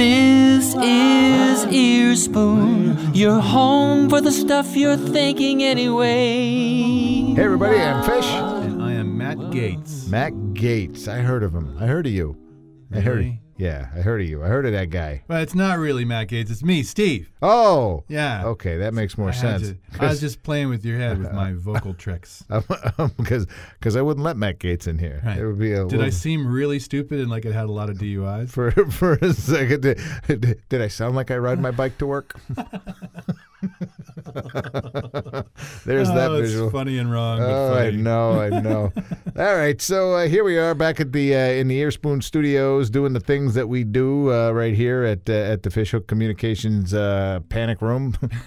This is Earspoon, your home for the stuff you're thinking anyway. Hey, everybody, I'm Fish. And I am Matt Gaetz. Matt Gaetz. I heard of him. I heard of you. I heard. Yeah, I heard of you. I heard of that guy. But it's not really Matt Gaetz. It's me, Steve. Oh. Yeah. Okay, that makes more I sense. to- I was just playing with your head with my vocal tricks. because because I wouldn't let Matt Gaetz in here. Right. It would be a Did I seem really stupid and like it had a lot of DUIs? for for a second. Did, did I sound like I ride my bike to work? There's that oh, it's visual. funny and wrong. but Oh, I know, I know. All right, so uh, here we are back at the uh, in the Earspoon Studios, doing the things that we do uh, right here at uh, at the Fishhook Communications uh, Panic Room.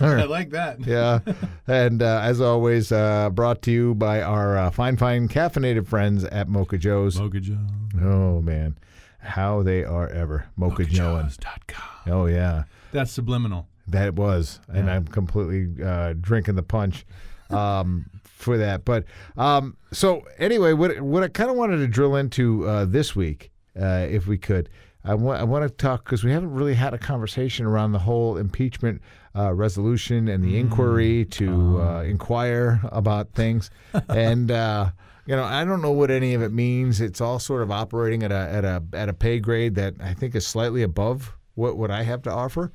I like that. yeah, and uh, as always, uh, brought to you by our uh, fine, fine caffeinated friends at Mocha Joe's. Mocha Joe. Oh man, how they are ever Mocha Joeing. MochaJoes.com. Oh yeah. That's subliminal. That it was, and Yeah. I'm completely uh, drinking the punch um, for that. But um, so anyway, what what I kind of wanted to drill into uh, this week, uh, if we could, I want I want to talk because we haven't really had a conversation around the whole impeachment uh, resolution and the inquiry to uh, inquire about things, and. Uh, you know, I don't know what any of it means. It's all sort of operating at a at a at a pay grade that I think is slightly above what what I have to offer.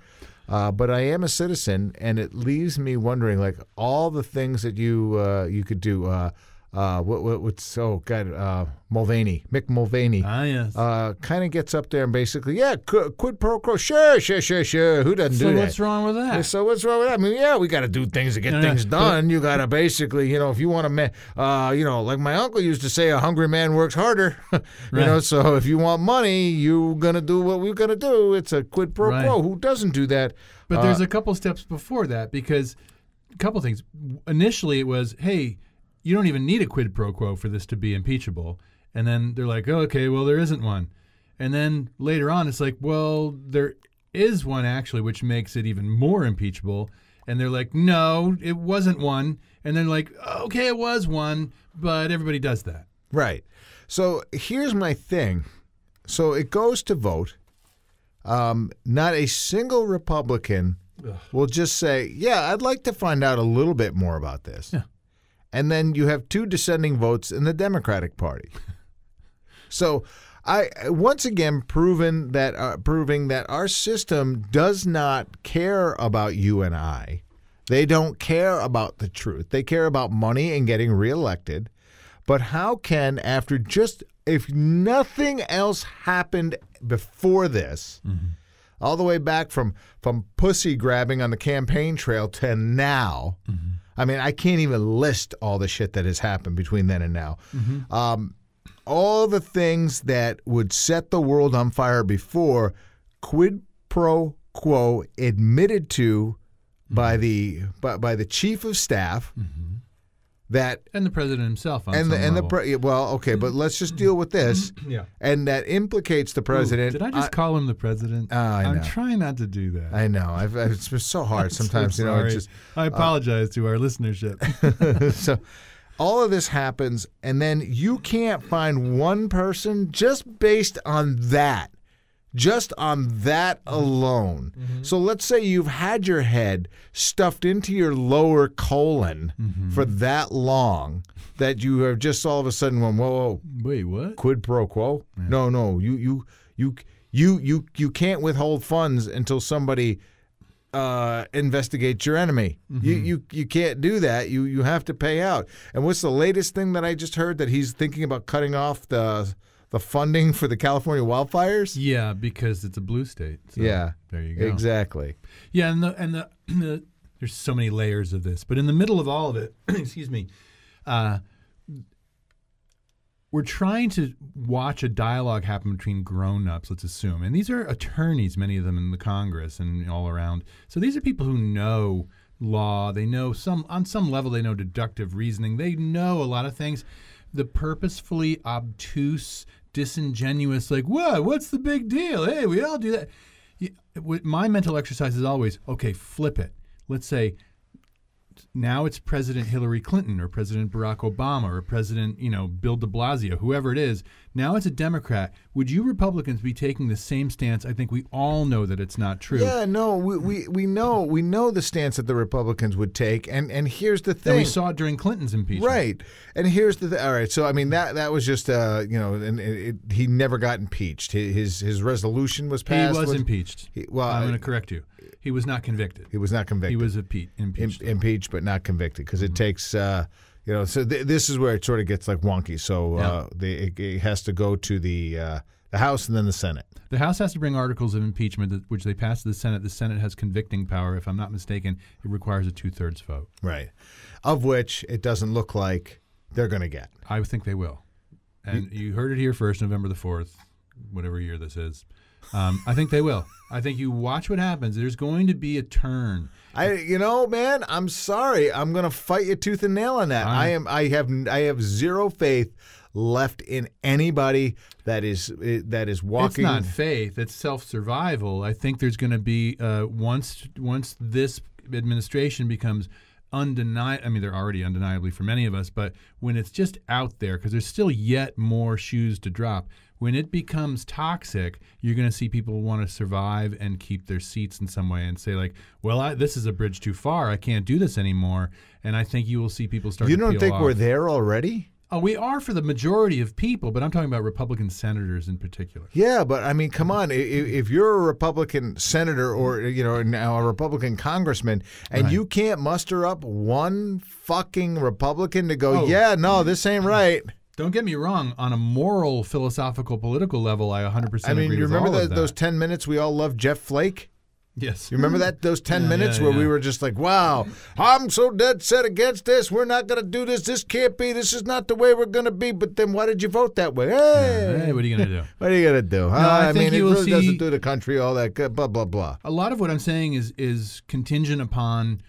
Uh, but I am a citizen, and it leaves me wondering, like all the things that you uh, you could do. Uh, uh, what, what what's oh god, uh, Mulvaney, Mick Mulvaney, Ah, yes. uh, kind of gets up there and basically, yeah, qu- quid pro quo, sure, sure, sure, sure. Who doesn't so do that? So what's wrong with that? So what's wrong with that? I mean, yeah, we got to do things to get No, no, things but- done. You got to basically, you know, if you want to, ma- uh, you know, like my uncle used to say, a hungry man works harder. you know, so if you want money, you're gonna do what we're gonna do. It's a quid pro Right. quo. Who doesn't do that? But Uh, there's a couple steps before that because a couple things. Initially, it was, hey, you don't even need a quid pro quo for this to be impeachable. And then they're like, oh, okay, well, there isn't one. And then later on, it's like, well, there is one actually, which makes it even more impeachable. And they're like, no, it wasn't one. And then like, okay, it was one, but everybody does that. Right. So here's my thing. So it goes to vote. Um, not a single Republican will just say, "Yeah, I'd like to find out a little bit more about this." Yeah. And then you have two dissenting votes in the Democratic Party. so I once again proven that uh, proving that our system does not care about you and I. They don't care about the truth. They care about money and getting reelected. But how can, after just if nothing else happened before this, all the way back from from pussy grabbing on the campaign trail to now, I mean, I can't even list all the shit that has happened between then and now. Mm-hmm. Um, all the things that would set the world on fire before, quid pro quo admitted to by mm-hmm. the by, by the chief of staff mm-hmm. That And the president himself on and the and the pre- well okay but mm-hmm. let's just deal with this mm-hmm. yeah. and that implicates the president Did I just call him the president? Oh, I I'm trying not to do that. I know I've, I've, it's been so hard So sometimes you know it's just I uh, apologize to our listenership. so all of this happens and then you can't find one person just based on that just on that mm-hmm. alone mm-hmm. so let's say you've had your head stuffed into your lower colon mm-hmm. for that long that you have just all of a sudden went whoa, whoa Wait, what? quid pro quo no no you you you you you you can't withhold funds until somebody uh, investigates your enemy. You you you can't do that. You you have to pay out. And what's the latest thing that I just heard that he's thinking about cutting off the the funding for the California wildfires? Yeah, because it's a blue state. So Yeah, There you go. Exactly. Yeah, and the and the, the there's so many layers of this, but in the middle of all of it, excuse me, uh, we're trying to watch a dialogue happen between grown-ups. Let's assume, and these are attorneys, many of them in the Congress and all around. So these are people who know law. They know some on some level. They know deductive reasoning. They know a lot of things. The purposefully obtuse, disingenuous, like what? What's the big deal? Hey, we all do that. My mental exercise is always okay. Flip it. Let's say now it's President Hillary Clinton or President Barack Obama or President, you know, Bill de Blasio, whoever it is. Now it's a Democrat. Would you Republicans be taking the same stance? I think we all know that it's not true. Yeah, no, we, we, we know we know the stance that the Republicans would take, and and here's the thing. And we saw it during Clinton's impeachment. Right, and here's the th- all right. So I mean that that was just uh you know and it, it, he never got impeached. His his resolution was passed. He was impeached. he- well, I'm going to correct you. He was not convicted. He was not convicted. He was impe- Im- impeached. impeached, but not convicted, because it Mm-hmm. takes. Uh, you know, so th- this is where it sort of gets like wonky. So uh, the, it, it has to go to the uh, the House and then the Senate. The House has to bring articles of impeachment, that, which they pass to the Senate. The Senate has convicting power. If I'm not mistaken, it requires a two thirds vote. Right. Of which it doesn't look like they're going to get. I think they will. And you heard it here first, November the 4th, whatever year this is. Um, I think they will. I think you watch what happens. There's going to be a turn. I, you know, man, I'm sorry. I'm going to fight you tooth and nail on that. I am. I have. I have zero faith left in anybody that is eh, that is walking. It's not faith; it's self-survival. I think there's going to be uh, once once this administration becomes undeniable. I mean, they're already undeniably for many of us, but when it's just out there, because there's still yet more shoes to drop. When it becomes toxic, you're going to see people want to survive and keep their seats in some way, and say like, "Well, I, this is a bridge too far. I can't do this anymore." And I think you will see people start. you don't think off. we're there already? Oh, we are for the majority of people, but I'm talking about Republican senators in particular. Yeah, but I mean, come on. I- i- If you're a Republican senator or you know now a Republican congressman, and Right. you can't muster up one fucking Republican to go, Oh. yeah, no, this ain't right. Don't get me wrong. On a moral, philosophical, political level, I 100% I mean, agree you remember the, those ten minutes we all loved Jeff Flake? Yes. You remember that those ten Yeah, minutes yeah, where we were just like, "Wow, I'm so dead set against this. We're not going to do this. This can't be. This is not the way we're going to be." But then, why did you vote that way? Hey, Hey, what are you going to do? what are you going to do? Huh? I I, mean, it really see- doesn't do the country all that good. Blah blah blah. A lot of what I'm saying is is contingent upon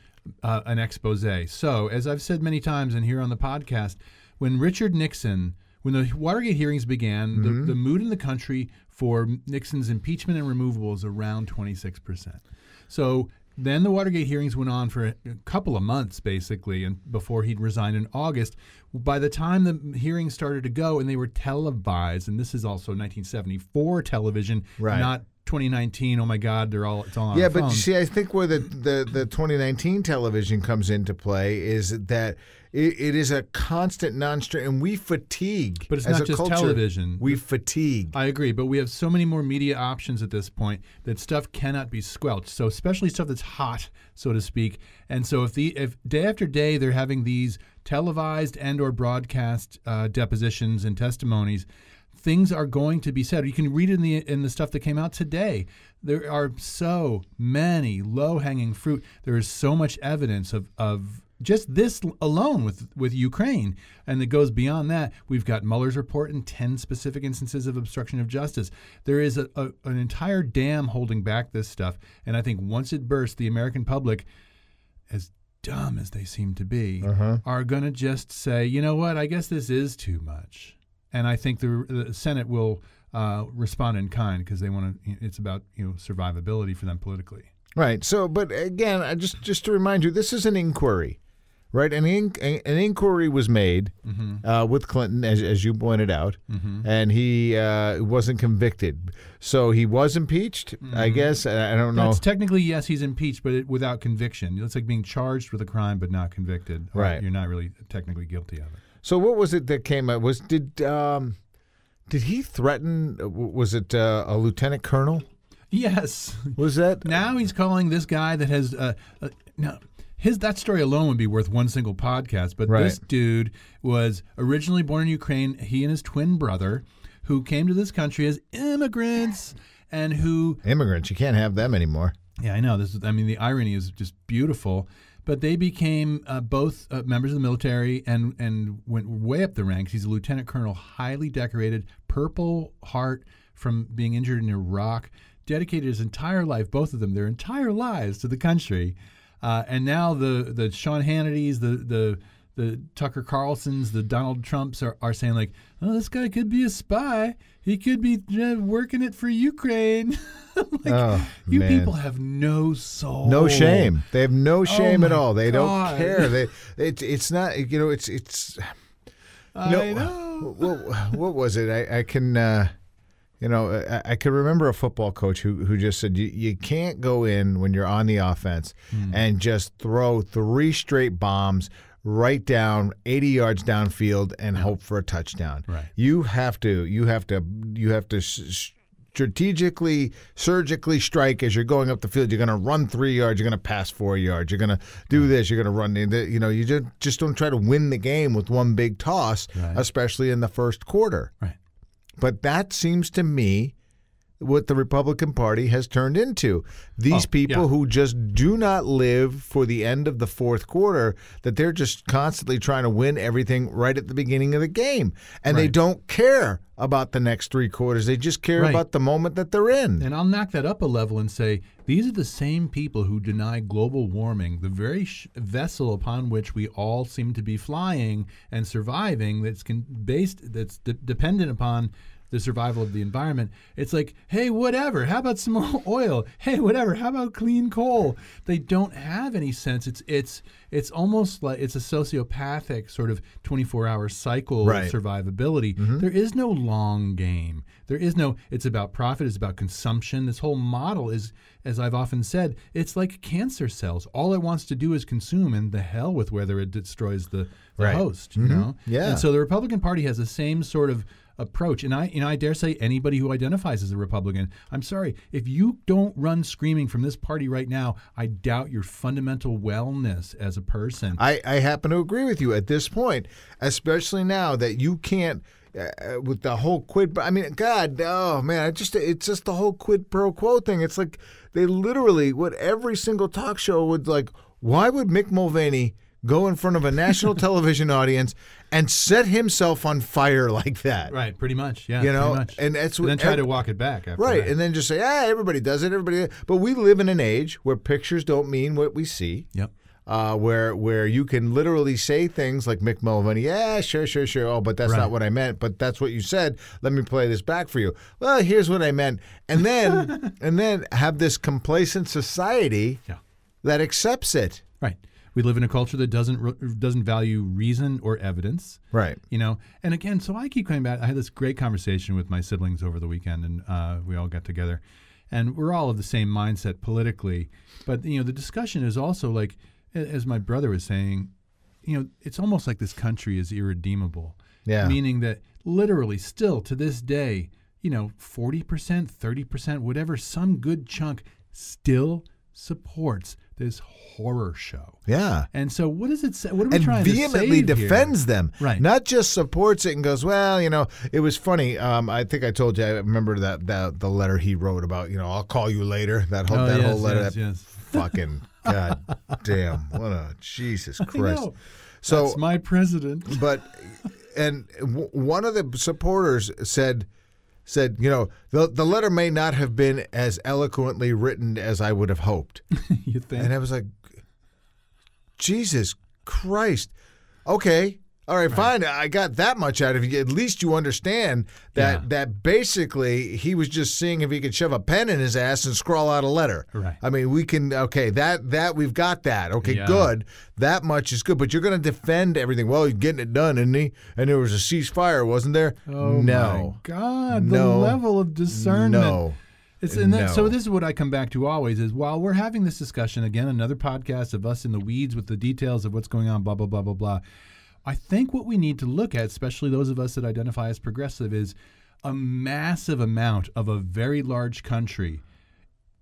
uh, an expose. So, as I've said many times and here on the podcast, when Richard Nixon, when the Watergate hearings began, the, mm-hmm. the mood in the country for Nixon's impeachment and removal was around 26 percent. So then the Watergate hearings went on for a couple of months, basically, and before he'd resigned in August. By the time the hearings started to go, and they were televised, and this is also 1974 television, Right. not 2019. Oh my God, they're all it's all on Yeah, but phones. see, I think where the, the, the 2019 television comes into play is that it, it is a constant non-string, and we fatigue. But it's as not a just culture. television. We fatigue. I agree, but we have so many more media options at this point that stuff cannot be squelched. So especially stuff that's hot, so to speak. And so if the if day after day they're having these televised and or broadcast uh, depositions and testimonies, things are going to be said. You can read in the in the stuff that came out today. There are so many low hanging fruit. There is so much evidence of of just this alone with with Ukraine, and it goes beyond that. We've got Mueller's report and ten specific instances of obstruction of justice. There is a, a, an entire dam holding back this stuff, and I think once it bursts, the American public, as dumb as they seem to be, are going to just say, you know what? I guess this is too much, and I think the, the Senate will uh, respond in kind because they want to. It's about you know survivability for them politically. Right. So, but again, just just to remind you, this is an inquiry, right? An in, an inquiry was made Mm-hmm. uh, with Clinton, as as you pointed out, and he uh, wasn't convicted. So he was impeached, I guess. I I don't know. Mm-hmm. That's technically yes, he's impeached, but it, without conviction. It's like being charged with a crime but not convicted. Right. You're not really technically guilty of it. So what was it that came out? Was did um, did he threaten? uh, Was it uh, a lieutenant colonel? Yes. Was that? Now he's calling this guy that has uh, uh, now his that story alone would be worth one single podcast. But Right. this dude was originally born in Ukraine. He and his twin brother, who came to this country as immigrants, and who Immigrants, you can't have them anymore. Yeah, I know. This is, I mean, the irony is just beautiful. But they became uh, both uh, members of the military and and went way up the ranks. He's a lieutenant colonel, highly decorated, Purple Heart from being injured in Iraq. Dedicated his entire life, both of them, their entire lives to the country. Uh, and now the the Sean Hannity's, the the the Tucker Carlsons, the Donald Trumps are, are saying like, oh, this guy could be a spy. He could be uh, working it for Ukraine. like, Oh, you man. people have no soul. No shame. They have no shame at Oh my all. They don't care. They it, it's not you know it's it's you I know. What, what was it? I, I can uh, you know I, I can remember a football coach who who just said you, you can't go in when you're on the offense Hmm. and just throw three straight bombs right down 80 yards downfield and hope for a touchdown. Right. You have to you have to you have to s- strategically surgically strike as you're going up the field. You're going to run 3 yards, you're going to pass 4 yards. You're going to do this, you're going to run you know, you just just don't try to win the game with one big toss, Right. especially in the first quarter. Right. But that seems to me what the Republican Party has turned into. These Oh, people yeah. who just do not live for the end of the fourth quarter, that they're just constantly trying to win everything right at the beginning of the game. And they don't care about the next three quarters. They just care Right. about the moment that they're in. And I'll knock that up a level and say these are the same people who deny global warming, the very sh- vessel upon which we all seem to be flying and surviving. That's con- based, that's de- dependent upon the survival of the environment. It's like, hey, whatever. How about some more oil? Hey, whatever. How about clean coal? They don't have any sense. It's it's it's almost like it's a sociopathic sort of 24-hour cycle Right. of survivability. Mm-hmm. There is no long game. There is no. It's about profit. It's about consumption. This whole model is, as I've often said, it's like cancer cells. All it wants to do is consume, and the hell with whether it destroys the, the Right. host. You mm-hmm. know. Yeah. And so the Republican Party has the same sort of approach. And I, you know, I dare say anybody who identifies as a Republican, I'm sorry, if you don't run screaming from this party right now, I doubt your fundamental wellness as a person. I, I happen to agree with you at this point, especially now that you can't. Uh, with the whole quid, I mean, God, oh man, I just it's just the whole quid pro quo thing. It's like they literally, what every single talk show would like. Why would Mick Mulvaney go in front of a national television audience and set himself on fire like that? right, pretty much. Yeah. You know, much. and that's And then try ev- to walk it back. After Right, that. and then just say, ah, everybody does it, everybody. But we live in an age where pictures don't mean what we see Yep. uh, where where you can literally say things like Mick Mulvaney, yeah, sure, sure, sure. Oh, but that's Right. not what I meant. But that's what you said. Let me play this back for you. Well, here's what I meant, and then and then have this complacent society Yeah. that accepts it. Right. We live in a culture that doesn't re- doesn't value reason or evidence. Right. You know, and again, so I keep coming back. I had this great conversation with my siblings over the weekend, and uh, we all got together, and we're all of the same mindset politically. But you know, the discussion is also like, as my brother was saying, you know, it's almost like this country is irredeemable. Yeah. Meaning that literally, still to this day, you know, forty percent, thirty percent, whatever, some good chunk still supports this horror show. Yeah. And so, what does it say? What are we and trying vehemently to save here? defends them, Right. Not just supports it and goes, well, you know, it was funny. Um, I think I told you. I remember that, that the letter he wrote about, you know, I'll call you later. That whole Oh, that yes, whole letter. yes, that yes. fucking god damn! What a Jesus Christ! So That's my president. but and w- one of the supporters said said you know the the letter may not have been as eloquently written as I would have hoped, you think? and I was like, Jesus Christ, okay. All right, fine. I got that much out of you. At least you understand that Yeah. that basically he was just seeing if he could shove a pen in his ass and scrawl out a letter. Right. I mean, we can. Okay, that that we've got that. Okay, Yeah. good. That much is good. But you're going to defend everything. Well, he's getting it done, isn't he? And there was a ceasefire, wasn't there? oh no. my God! No. The level of discernment. No. It's and that, so this is what I come back to always is while we're having this discussion again, another podcast of us in the weeds with the details of what's going on, blah blah blah blah blah. I think what we need to look at, especially those of us that identify as progressive, is a massive amount of a very large country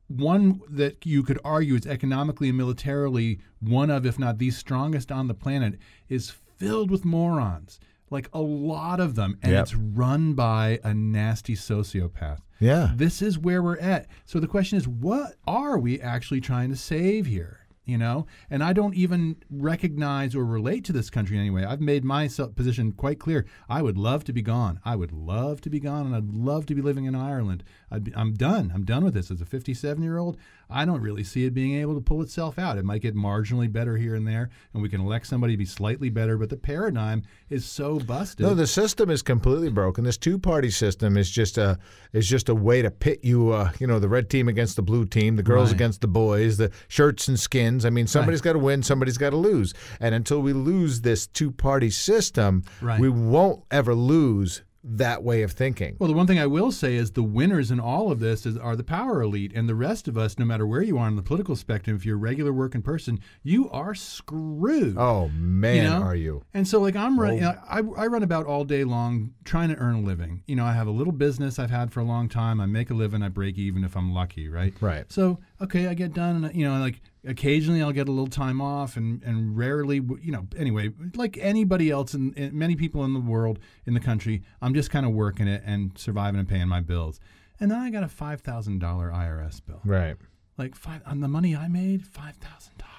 one that you could argue is economically and militarily one of, if not the strongest on the planet, is filled with morons. Like a lot of them. And Yep. it's run by a nasty sociopath. Yeah. This is where we're at. So the question is, what are we actually trying to save here? You know, and I don't even recognize or relate to this country anyway. I've made my position quite clear. I would love to be gone. I would love to be gone, and I'd love to be living in Ireland. I'd be, I'm done. I'm done with this. As a 57 year old, I don't really see it being able to pull itself out. It might get marginally better here and there, and we can elect somebody to be slightly better, but the paradigm is so busted. No, the system is completely broken. This two-party system is just a is just a way to pit you. Uh, you know, the red team against the blue team, the girls Right. against the boys, the shirts and skins. I mean, somebody's got to win, somebody's got to lose, and until we lose this two-party system, Right. we won't ever lose that way of thinking. Well, the one thing I will say is the winners in all of this is, are the power elite, and the rest of us, no matter where you are on the political spectrum, if you're a regular working person, you are screwed. Oh man, you know? are you? And so, like, I'm running. Oh. I, I run about all day long trying to earn a living. You know, I have a little business I've had for a long time. I make a living. I break even if I'm lucky, right? Right. So, okay, I get done. And, you know, like occasionally I'll get a little time off, and and rarely, you know, anyway, like anybody else and many people in the world, in the country, I'm just kind of working it and surviving and paying my bills. And then I got a five thousand dollar IRS bill Right. like five on the money I made, five thousand dollars.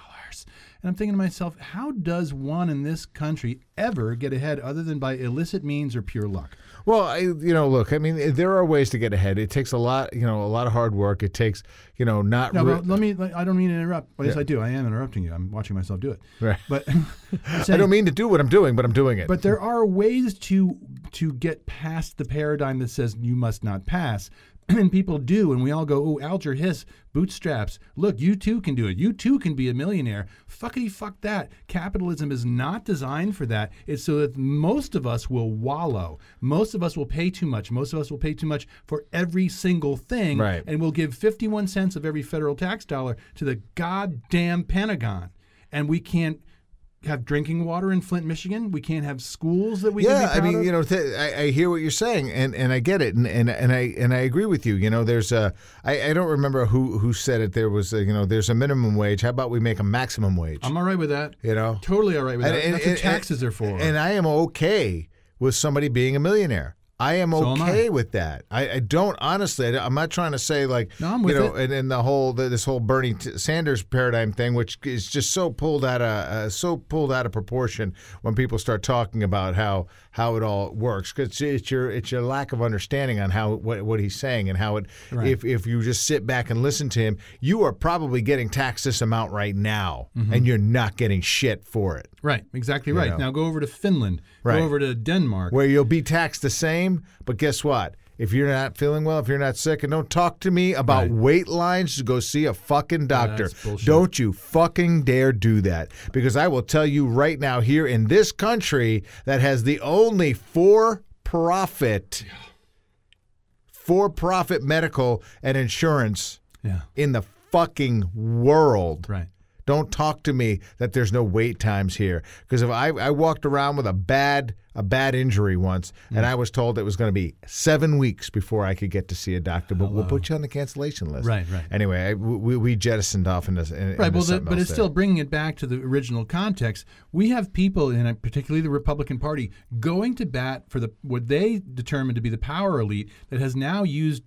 And I'm thinking to myself, how does one in this country ever get ahead other than by illicit means or pure luck? Well, I, you know, look, I mean, there are ways to get ahead. It takes a lot, you know, a lot of hard work. It takes, you know, not. No, re- but let me. I don't mean to interrupt. Well, yes, Yeah. I do. I am interrupting you. I'm watching myself do it. Right. But I don't mean to do what I'm doing, but I'm doing it. But there are ways to to get past the paradigm that says you must not pass. And people do, and we all go, "Oh, Alger Hiss, bootstraps. Look, you too can do it. You too can be a millionaire." Fuckity fuck that. Capitalism is not designed for that. It's so that most of us will wallow. Most of us will pay too much. Most of us will pay too much for every single thing, Right. and we'll give fifty-one cents of every federal tax dollar to the goddamn Pentagon, and we can't. Have drinking water in Flint, Michigan. We can't have schools that we yeah, I mean, of? you know, th- I, I hear what you're saying, and, and I get it, and, and and I and I agree with you. You know, there's a I, I don't remember who who said it. There was a, you know, there's a minimum wage. How about we make a maximum wage? I'm all right with that. you know, Totally all right with that. And- That's and- what taxes are for. And I am okay with somebody being a millionaire. I am So am I. okay with that. I, I don't honestly. I, am not trying to say like No, I'm with you know, it. and, and the whole the, this whole Bernie t- Sanders paradigm thing, which is just so pulled out of uh, so pulled out of proportion when people start talking about how how it all works because it's your it's your lack of understanding on how what, what he's saying and how it Right. if if you just sit back and listen to him, you are probably getting taxed this amount right now, Mm-hmm. and you're not getting shit for it. Right, exactly right. know. Now go over to Finland. Right. Go over to Denmark. where you'll be taxed the same. But guess what? If you're not feeling well, if you're not sick, and don't talk to me about Right. wait lines to go see a fucking doctor. that's. Don't you fucking dare do that. Because I will tell you right now, here in this country that has the only for profit, for profit medical and insurance yeah, in the fucking world. right. Don't talk to me that there's no wait times here because if I, I walked around with a bad a bad injury once Mm. and I was told it was going to be seven weeks before I could get to see a doctor, but we'll put you on the cancellation list. Right, right. Anyway, I, we, we jettisoned off into, in, Right, well, the, but it's there. still bringing it back to the original context. We have people, in particularly the Republican Party, going to bat for the what they determine to be the power elite that has now used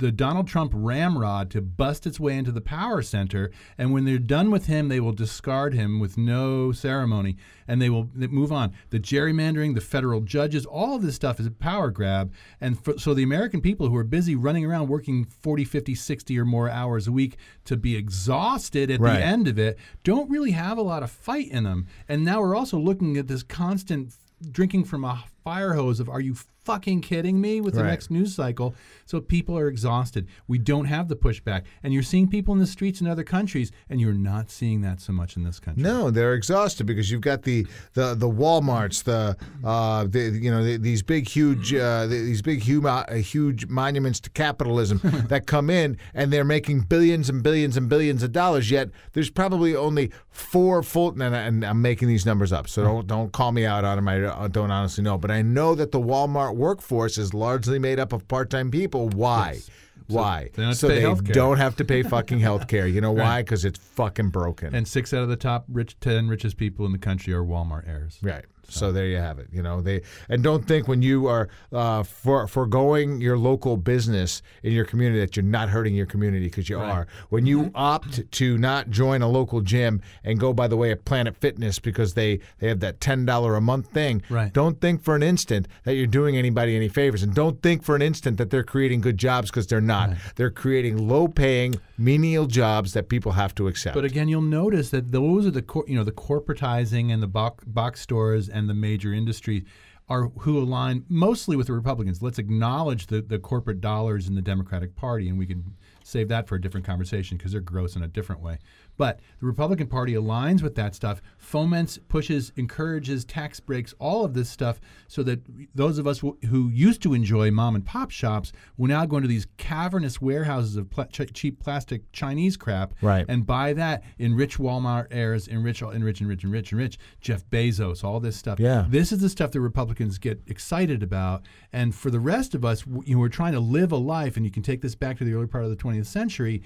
the Donald Trump ramrod to bust its way into the power center. And when they're done with him, they will discard him with no ceremony, and they will move on. The gerrymandering, the federal judges, all of this stuff is a power grab. And for, so the American people who are busy running around working 40, 50, 60 or more hours a week to be exhausted at Right. the end of it don't really have a lot of fight in them. And now we're also looking at this constant drinking from a fire hose of are you fucking kidding me with the Right. next news cycle so people are exhausted we don't have the pushback and you're seeing people in the streets in other countries and you're not seeing that so much in this country No, they're exhausted because you've got the the the WalMarts, the uh, the you know the, these big huge uh, the, these big huge uh, huge monuments to capitalism that come in and they're making billions and billions and billions of dollars. Yet there's probably only four full. And, I- and I'm making these numbers up, so don't don't call me out on them. I uh, don't honestly know, but I know that the Walmart workforce is largely made up of part time people. Why? Why? they don't so they don't have to pay fucking health care. You know why? Because it's fucking broken. and six out of the top rich 10 richest people in the country are walmart heirs right. So there you have it. You know they and don't think when you are uh, for foregoing your local business in your community that you're not hurting your community because you are. When you Mm-hmm. opt to not join a local gym and go by the way of Planet Fitness because they they have that ten dollar a month thing, Right. don't think for an instant that you're doing anybody any favors, and don't think for an instant that they're creating good jobs because they're not. They're creating low paying menial jobs that people have to accept. But again, you'll notice that those are the cor- you know the corporatizing and the box, box stores and the major industry are who align mostly with the Republicans. Let's acknowledge the, the corporate dollars in the Democratic Party, and we can save that for a different conversation because they're gross in a different way. But the Republican Party aligns with that stuff, foments, pushes, encourages tax breaks, all of this stuff, so that those of us who who used to enjoy mom and pop shops will now go into these cavernous warehouses of pla- ch- cheap plastic Chinese crap Right. and buy that in rich Walmart heirs, enrich, enrich, enrich, enrich, enrich, Jeff Bezos, all this stuff. Yeah. This is the stuff that Republicans get excited about. And for the rest of us, you know, we're trying to live a life, and you can take this back to the early part of the 20th century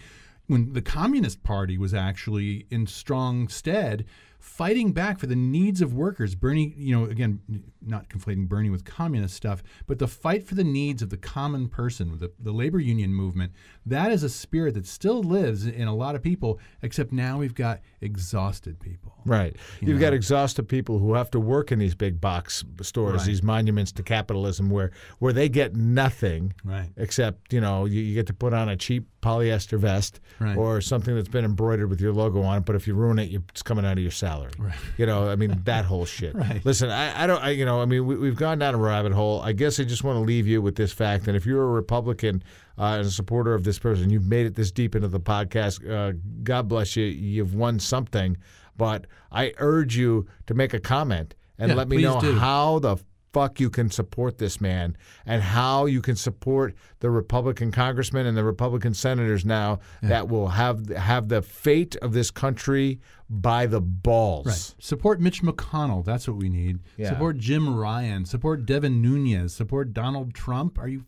when the Communist Party was actually in strong stead fighting back for the needs of workers. Bernie, you know, again, not conflating Bernie with communist stuff, but the fight for the needs of the common person, the, the labor union movement, that is a spirit that still lives in a lot of people, except now we've got exhausted people. Right. You've got exhausted people who have to work in these big box stores, Right. these monuments to capitalism, where where they get nothing Right. except you know you, you get to put on a cheap polyester vest Right. or something that's been embroidered with your logo on it. But if you ruin it, you, it's coming out of your salary. Right. You know, I mean that whole shit. Right. Listen, I, I don't. I, you know, I mean we, we've gone down a rabbit hole. I guess I just want to leave you with this fact that if you're a Republican uh, and a supporter of this person, you've made it this deep into the podcast. Uh, God bless you. You've won something. But I urge you to make a comment and Yeah, let me know do. how the fuck you can support this man and how you can support the Republican congressmen and the Republican senators now that will have have the fate of this country by the balls. Right. Support Mitch McConnell. That's what we need. Yeah. Support Jim Ryan. Support Devin Nunes. Support Donald Trump. Are you?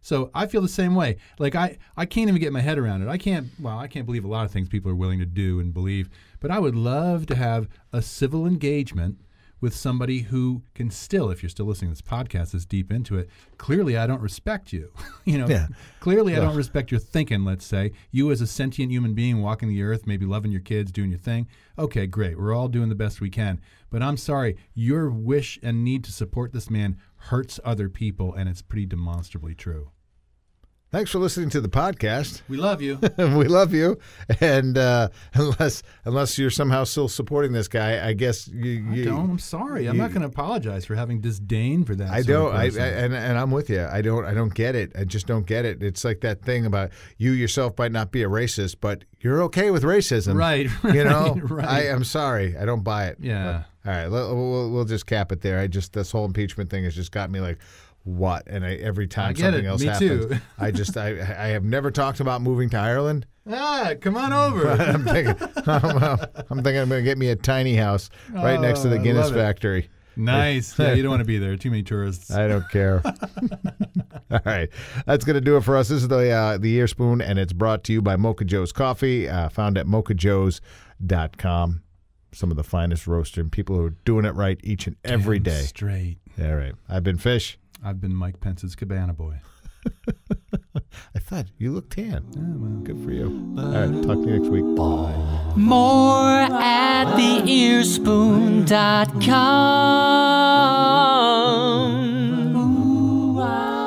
So I feel the same way. Like I, I can't even get my head around it. I can't. Well, I can't believe a lot of things people are willing to do and believe. But I would love to have a civil engagement with somebody who can still, if you're still listening to this podcast, is deep into it. Clearly, I don't respect you. you know, Yeah. clearly I don't respect your thinking. Let's say you as a sentient human being walking the earth, maybe loving your kids, doing your thing. Okay, great. We're all doing the best we can. But I'm sorry, your wish and need to support this man hurts other people, and it's pretty demonstrably true. Thanks for listening to the podcast. We love you. we love you, and uh, unless unless you're somehow still supporting this guy, I guess you. I don't. I'm sorry. I'm not going to apologize for having disdain for that. I don't. I, I and and I'm with you. I don't. I don't get it. I just don't get it. It's like that thing about you yourself might not be a racist, but you're okay with racism, Right, You know. right. I am sorry. I don't buy it. Yeah. But, all right. We'll, we'll, we'll just cap it there. I just this whole impeachment thing has just got me like. What and I, every time something it. else Me happens, too. I just I I have never talked about moving to Ireland. ah, come on over. I'm thinking I'm, I'm thinking I'm going to get me a tiny house right next to Oh, the Guinness love it. factory. nice. Yeah, you don't want to be there. Too many tourists. I don't care. All right, that's going to do it for us. This is the uh, the Ear Spoon, and it's brought to you by Mocha Joe's Coffee, uh, found at mochajoes.com. Some of the finest roaster and people who are doing it right each and every Damn day. Straight. All right, I've been Fish. I've been Mike Pence's cabana boy. I thought you looked tan. Yeah, well, good for you. All right, talk to you next week. Bye. More at theearspoon.com. Ooh, wow.